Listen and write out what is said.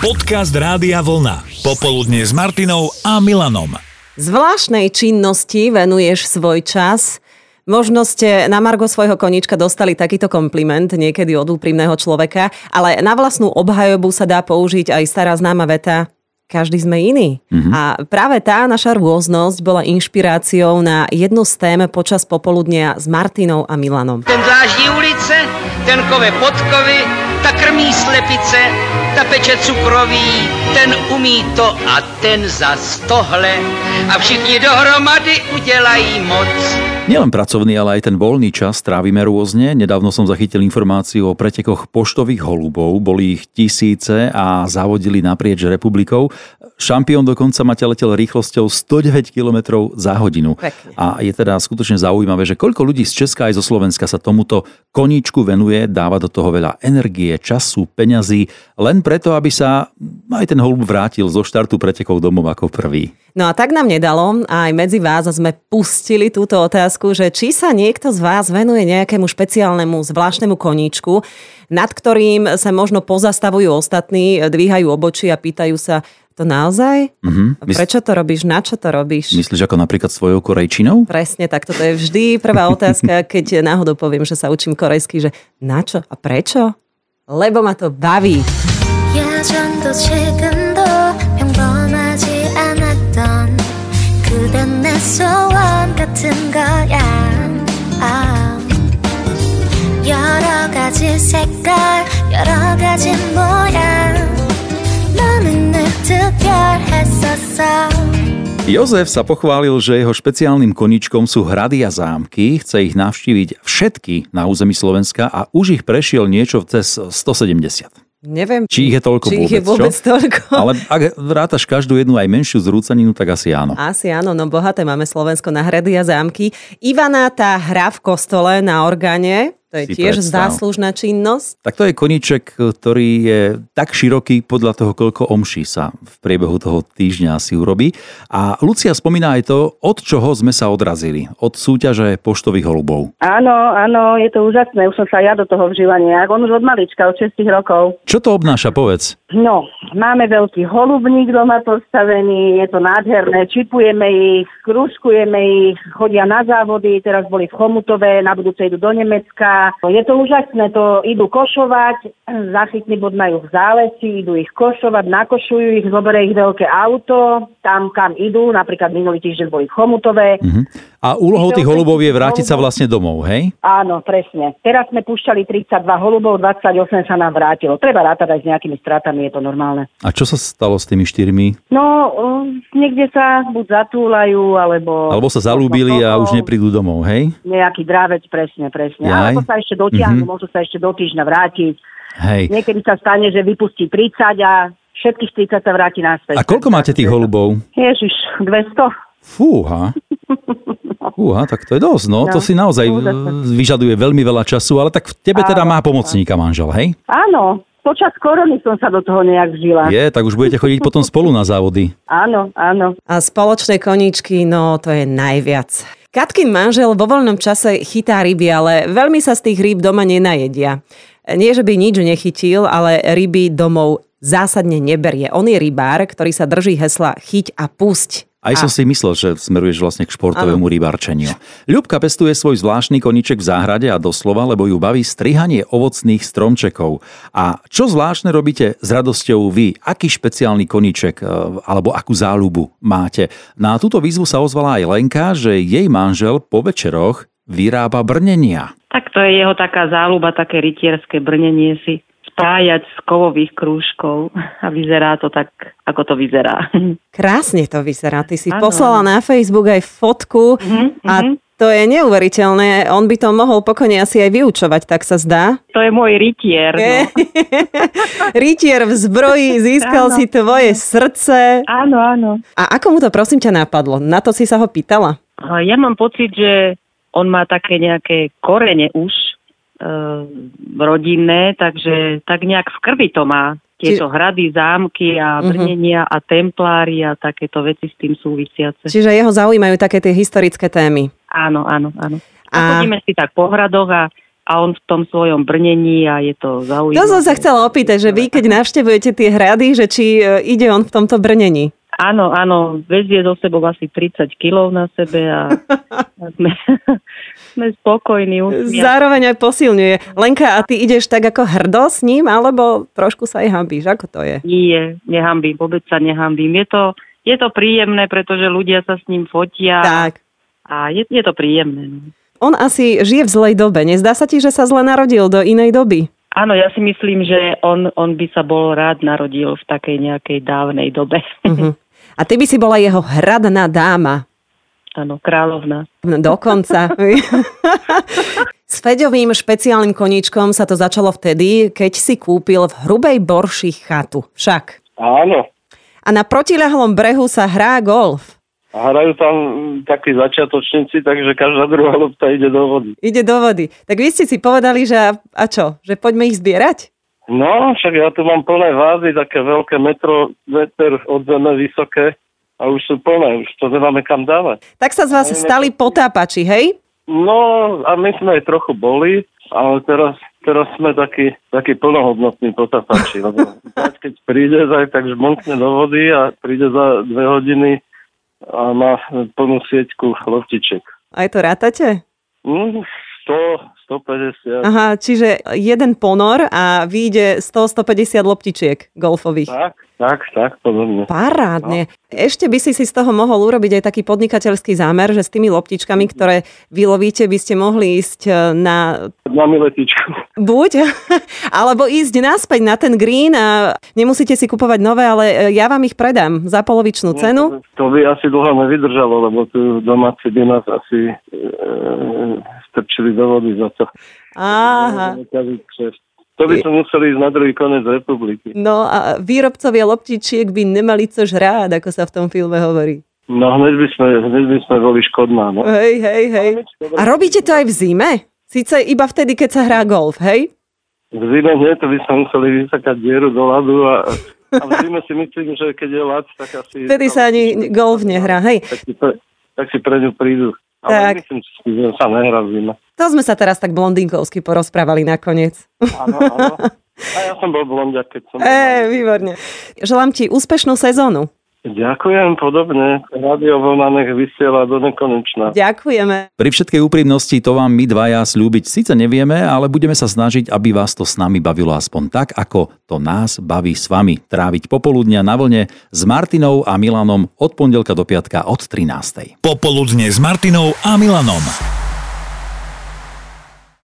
Podcast Rádia Vlna. Popoludne s Martinou a Milanom. Zvláštnej činnosti venuješ svoj čas. Možno ste na Margo svojho konička dostali takýto kompliment niekedy od úprimného človeka, ale na vlastnú obhajobu sa dá použiť aj stará známa veta každý sme iný. Mm-hmm. A práve tá naša rôznosť bola inšpiráciou na jednu z tém počas popoludnia s Martinou a Milanom. Ten dláždí ulice, ten kove podkovy, ta krmí slepice, ta peče cukroví, ten umí to a ten za tohle. A všichni dohromady udělají moc. Nielen pracovný, ale aj ten voľný čas trávime rôzne. Nedávno som zachytil informáciu o pretekoch poštových holubov. Boli ich tisíce a zavodili naprieč republikou. Šampión dokonca Maťa letel rýchlosťou 109 km za hodinu. Pekne. A je teda skutočne zaujímavé, že koľko ľudí z Česka aj zo Slovenska sa tomuto koníčku venuje, dáva do toho veľa energie, času, peňazí, len preto, aby sa aj ten holub vrátil zo štartu pretekov domov ako prvý. No a tak nám nedalo aj medzi vás sme pustili túto otázku, že či sa niekto z vás venuje nejakému špeciálnemu zvláštnemu koníčku, nad ktorým sa možno pozastavujú ostatní, dvíhajú oboči a pýtajú sa, to naozaj? Mhm. A Prečo to robíš? Na čo to robíš? Myslíš ako napríklad svojou korejčinou? Presne tak, toto je vždy prvá otázka, keď náhodou poviem, že sa učím korejsky, že na čo a prečo? Lebo ma to baví. 예전도 지금도 평범하지 않았던 그댄 내 소원 같은 거야. 아, 여러 가지 색깔 여러 가지 모양 Jozef sa pochválil, že jeho špeciálnym koničkom sú hrady a zámky, chce ich navštíviť všetky na území Slovenska a už ich prešiel niečo cez 170. Neviem, Či ich je toľko či vôbec, ich je vôbec čo? toľko. Ale ak vrátaš každú jednu aj menšiu zrúcaninu, tak asi áno. Asi áno, no bohaté máme Slovensko na hrady a zámky. Ivana tá hra v kostole na orgáne, to je Si tiež predstav. záslužná činnosť. Tak to je koníček, ktorý je tak široký podľa toho, koľko omší sa v priebehu toho týždňa asi urobí. A Lucia spomína aj to, od čoho sme sa odrazili. Od súťaže poštových holubov. Áno, áno, je to úžasné. Už som sa ja do toho vžila nejak. On už od malička, od 6 rokov. Čo to obnáša, povedz? No, máme veľký holubník doma postavený, je to nádherné, čipujeme ich, krúžkujeme ich, chodia na závody, teraz boli v Chomutove, na budúce idú do Nemecka. Je to úžasné, to idú košovať, záchytný bod majú v zálesi, idú ich košovať, nakošujú ich, zoberie ich veľké auto, tam kam idú, napríklad minulý týždeň boli v Chomutove. Mhm. A úlohou tých holubov je vrátiť sa vlastne domov, hej? Áno, presne. Teraz sme púšťali 32 holubov, 28 sa nám vrátilo. Treba rátať aj s nejakými stratami, je to normálne. A čo sa stalo s tými štyrmi? No, niekde sa buď zatúlajú, alebo... Alebo sa zalúbili a už neprídu domov, hej? Nejaký drávec, presne, presne. Jaj. Alebo sa ešte dotiahnu, Mhm. môžu sa ešte do týždňa vrátiť. Hej. Niekedy sa stane, že vypustí 30 a všetkých 30 sa vráti naspäť. A koľko máte tých holubov? Ježiš, 200. Fúha. Fúha, tak to je dosť, no. No, To si naozaj vyžaduje veľmi veľa času, ale tak v tebe teda má pomocníka manžel, hej? Áno, počas korony som sa do toho nejak vžila. Je, tak už budete chodiť potom spolu na závody. Áno, áno. A spoločné koníčky, no to je najviac. Katkin manžel vo voľnom čase chytá ryby, ale veľmi sa z tých rýb doma nenajedia. Nie, že by nič nechytil, ale ryby domov zásadne neberie. On je rybár, ktorý sa drží hesla chyť a pusť. Aj som si myslel, že smeruješ vlastne k športovému rybárčeniu. Ľubka pestuje svoj zvláštny koníček v záhrade a doslova, lebo ju baví strihanie ovocných stromčekov. A čo zvláštne robíte s radosťou vy? Aký špeciálny koníček e, alebo akú záľubu máte? Na túto výzvu sa ozvala aj Lenka, že jej manžel po večeroch vyrába brnenia. Tak to je jeho taká záľuba, také rytierské brnenie si spájať z kovových krúžkov a vyzerá to tak, ako to vyzerá. Krásne to vyzerá. Ty si Áno. poslala na Facebook aj fotku Mhm, a mhm. to je neuveriteľné. On by to mohol pokojne asi aj vyučovať, tak sa zdá. To je môj rytier. No. Rytier v zbroji, získal Áno. si tvoje srdce. Áno, áno. A ako mu to prosím ťa napadlo? Na to si sa ho pýtala? Ja mám pocit, že on má také nejaké korene už rodinné, takže tak nejak v krvi to má. Tieto hrady, zámky a Mhm. brnenia a templári a takéto veci s tým súvisiace. Čiže jeho zaujímajú také tie historické témy. Áno, áno, áno. A A- chodíme si tak po hradoch a, a on v tom svojom brnení a je to zaujímavé. To som sa chcela opýtať, že vy keď navštevujete tie hrady, že či e, ide on v tomto brnení. Áno, áno, vezie so sebou asi 30 kg na sebe a sme, sme spokojní. usmiatí. Zároveň aj posilňuje. Lenka, a ty ideš tak ako hrdo s ním, alebo trošku sa aj hambíš? Ako to je? Nie, nehambím, vôbec sa nehambím. Je to, je to príjemné, pretože ľudia sa s ním fotia Tak. a je, je to príjemné. No. On asi žije v zlej dobe. Nezdá sa ti, že sa zle narodil do inej doby? Áno, ja si myslím, že on, on by sa bol rád narodil v takej nejakej dávnej dobe. Uh-huh. A ty by si bola jeho hradná dáma. Áno, kráľovná. No, Dokonca. S Feďovým špeciálnym koníčkom sa to začalo vtedy, keď si kúpil v hrubej borši chatu. Však. Áno. A na protiľahlom brehu sa hrá golf. A hrajú tam takí začiatočníci, takže každá druhá lopta ide do vody. Ide do vody. Tak vy ste si povedali, že a, a čo? Že poďme ich zbierať? No, však ja tu mám plné vázy, také veľké metro, meter od zeme vysoké a už sú plné, už to nemáme kam dávať. Tak sa z vás stali potápači, hej? No a my sme aj trochu boli, ale teraz, teraz sme takí, takí plnohodnotní potapači, lebo keď príde, tak, tak žmonkne do vody a príde za dve hodiny a má plnú sieťku loptiček. Aj to rátate? Mm, 100, 150. Aha, čiže jeden ponor a vyjde 100-150 loptičiek golfových. Tak, tak, tak, podobne. Parádne. Ešte by si si z toho mohol urobiť aj taký podnikateľský zámer, že s tými loptičkami, ktoré vylovíte, by ste mohli ísť e, na Na miletičku. buď, alebo ísť naspäť na ten green a nemusíte si kupovať nové, ale e, ja vám ich predám za polovičnú cenu. To by asi dlho nevydržalo, lebo tu domáci by nás asi e, strčili do vody za to. Aha. To by sme museli ísť na druhý koniec republiky. No a výrobcovia loptičiek by nemali co žráť, ako sa v tom filme hovorí. No hneď by sme, hneď by sme boli škodná, no. Hej, hej, hej. A robíte to aj v zime? Síce iba vtedy, keď sa hrá golf, hej? V zime nie, to by sme museli vysakať dieru do ľadu a, a v zime si myslím, že keď je ľad, tak asi... Vtedy sa ani golf nehrá, hej. Tak si pre, tak si pre ňu prídu. Tak. Ale myslím, že sa nehrá v zime. To sme sa teraz tak blondinkovsky porozprávali nakoniec. Áno, áno. A ja som bol blondiak, keď som... Ej, výborne. Želám ti úspešnú sezónu. Ďakujem, podobne. Radio Vlna nech vysiela do nekonečna. Ďakujeme. Pri všetkej úprimnosti to vám my dvaja slúbiť síce nevieme, ale budeme sa snažiť, aby vás to s nami bavilo aspoň tak, ako to nás baví s vami. Tráviť popoludnia na vlne s Martinou a Milanom od pondelka do piatka od 13. Popoludne s Martinou a Milanom.